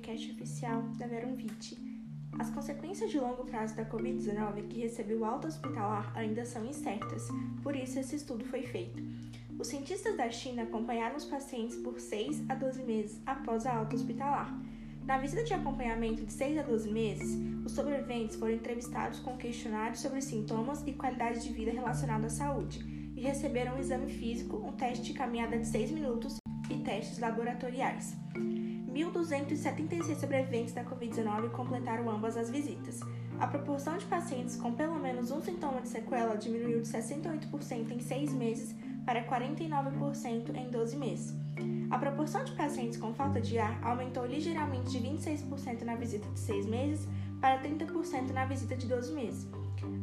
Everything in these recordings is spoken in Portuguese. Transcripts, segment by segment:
podcast oficial da Veronvite. As consequências de longo prazo da Covid-19 que recebeu alta hospitalar ainda são incertas, por isso esse estudo foi feito. Os cientistas da China acompanharam os pacientes por 6 a 12 meses após a alta hospitalar. Na visita de acompanhamento de 6 a 12 meses, os sobreviventes foram entrevistados com questionários sobre sintomas e qualidade de vida relacionada à saúde e receberam um exame físico, um teste de caminhada de 6 minutos e testes laboratoriais. 1.276 sobreviventes da Covid-19 completaram ambas as visitas. A proporção de pacientes com pelo menos um sintoma de sequela diminuiu de 68% em 6 meses para 49% em 12 meses. A proporção de pacientes com falta de ar aumentou ligeiramente de 26% na visita de 6 meses para 30% na visita de 12 meses.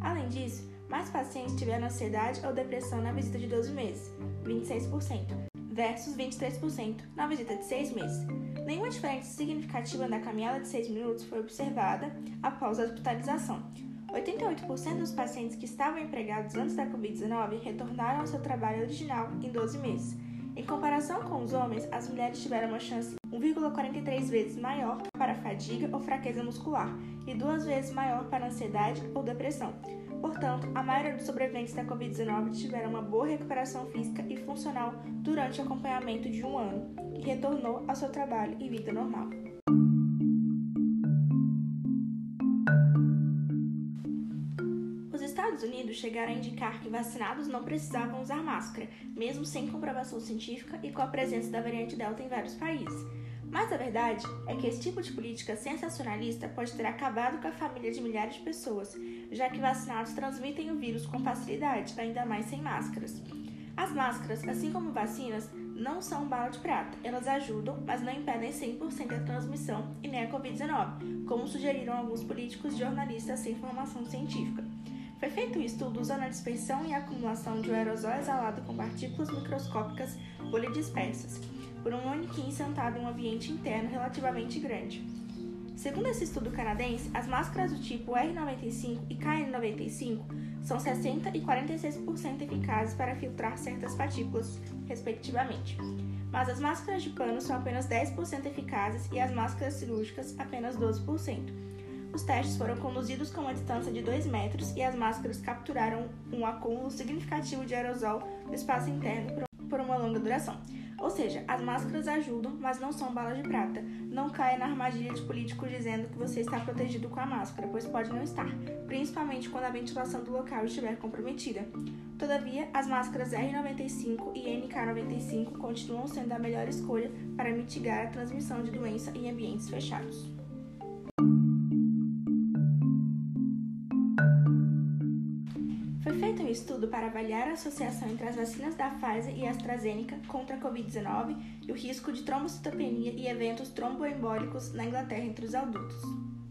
Além disso, mais pacientes tiveram ansiedade ou depressão na visita de 12 meses, 26%, versus 23% na visita de 6 meses. Nenhuma diferença significativa na caminhada de 6 minutos foi observada após a hospitalização. 88% dos pacientes que estavam empregados antes da Covid-19 retornaram ao seu trabalho original em 12 meses. Em comparação com os homens, as mulheres tiveram uma chance 1,43 vezes maior para fadiga ou fraqueza muscular e duas vezes maior para ansiedade ou depressão. Portanto, a maioria dos sobreviventes da Covid-19 tiveram uma boa recuperação física e funcional durante o acompanhamento de um ano e retornou ao seu trabalho e vida normal. Estados Unidos chegaram a indicar que vacinados não precisavam usar máscara, mesmo sem comprovação científica e com a presença da variante Delta em vários países. Mas a verdade é que esse tipo de política sensacionalista pode ter acabado com a família de milhares de pessoas, já que vacinados transmitem o vírus com facilidade, ainda mais sem máscaras. As máscaras, assim como vacinas, não são bala de prata. Elas ajudam, mas não impedem 100% a transmissão e nem a Covid-19, como sugeriram alguns políticos e jornalistas sem formação científica. Foi feito um estudo usando a dispersão e acumulação de um aerosol exalado com partículas microscópicas polidispersas por um manequim sentado em um ambiente interno relativamente grande. Segundo esse estudo canadense, as máscaras do tipo R95 e KN95 são 60% e 46% eficazes para filtrar certas partículas, respectivamente. Mas as máscaras de pano são apenas 10% eficazes e as máscaras cirúrgicas apenas 12%. Os testes foram conduzidos com uma distância de 2 metros e as máscaras capturaram um acúmulo significativo de aerosol no espaço interno por uma longa duração. Ou seja, as máscaras ajudam, mas não são balas de prata. Não caia na armadilha de políticos dizendo que você está protegido com a máscara, pois pode não estar, principalmente quando a ventilação do local estiver comprometida. Todavia, as máscaras R95 e NK95 continuam sendo a melhor escolha para mitigar a transmissão de doença em ambientes fechados. Um estudo para avaliar a associação entre as vacinas da Pfizer e AstraZeneca contra a Covid-19 e o risco de trombocitopenia e eventos tromboembólicos na Inglaterra entre os adultos.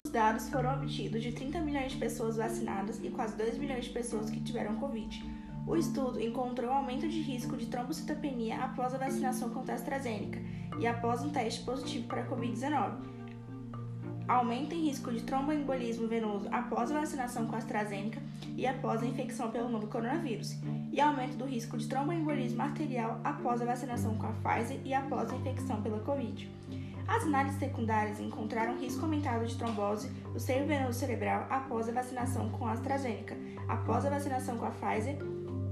Os dados foram obtidos de 30 milhões de pessoas vacinadas e quase 2 milhões de pessoas que tiveram Covid. O estudo encontrou aumento de risco de trombocitopenia após a vacinação contra a AstraZeneca e após um teste positivo para a Covid-19 aumento em risco de tromboembolismo venoso após a vacinação com a AstraZeneca e após a infecção pelo novo coronavírus, e aumento do risco de tromboembolismo arterial após a vacinação com a Pfizer e após a infecção pela Covid. As análises secundárias encontraram risco aumentado de trombose do seio venoso cerebral após a vacinação com a AstraZeneca, após a vacinação com a Pfizer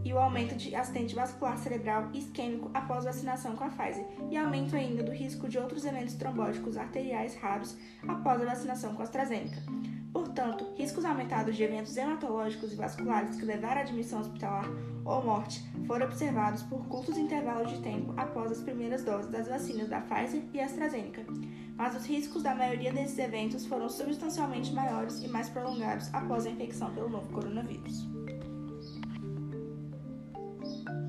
e o aumento de acidente vascular cerebral isquêmico após vacinação com a Pfizer, e aumento ainda do risco de outros eventos trombóticos arteriais raros após a vacinação com a AstraZeneca. Portanto, riscos aumentados de eventos hematológicos e vasculares que levaram à admissão hospitalar ou morte foram observados por curtos intervalos de tempo após as primeiras doses das vacinas da Pfizer e AstraZeneca, mas os riscos da maioria desses eventos foram substancialmente maiores e mais prolongados após a infecção pelo novo coronavírus.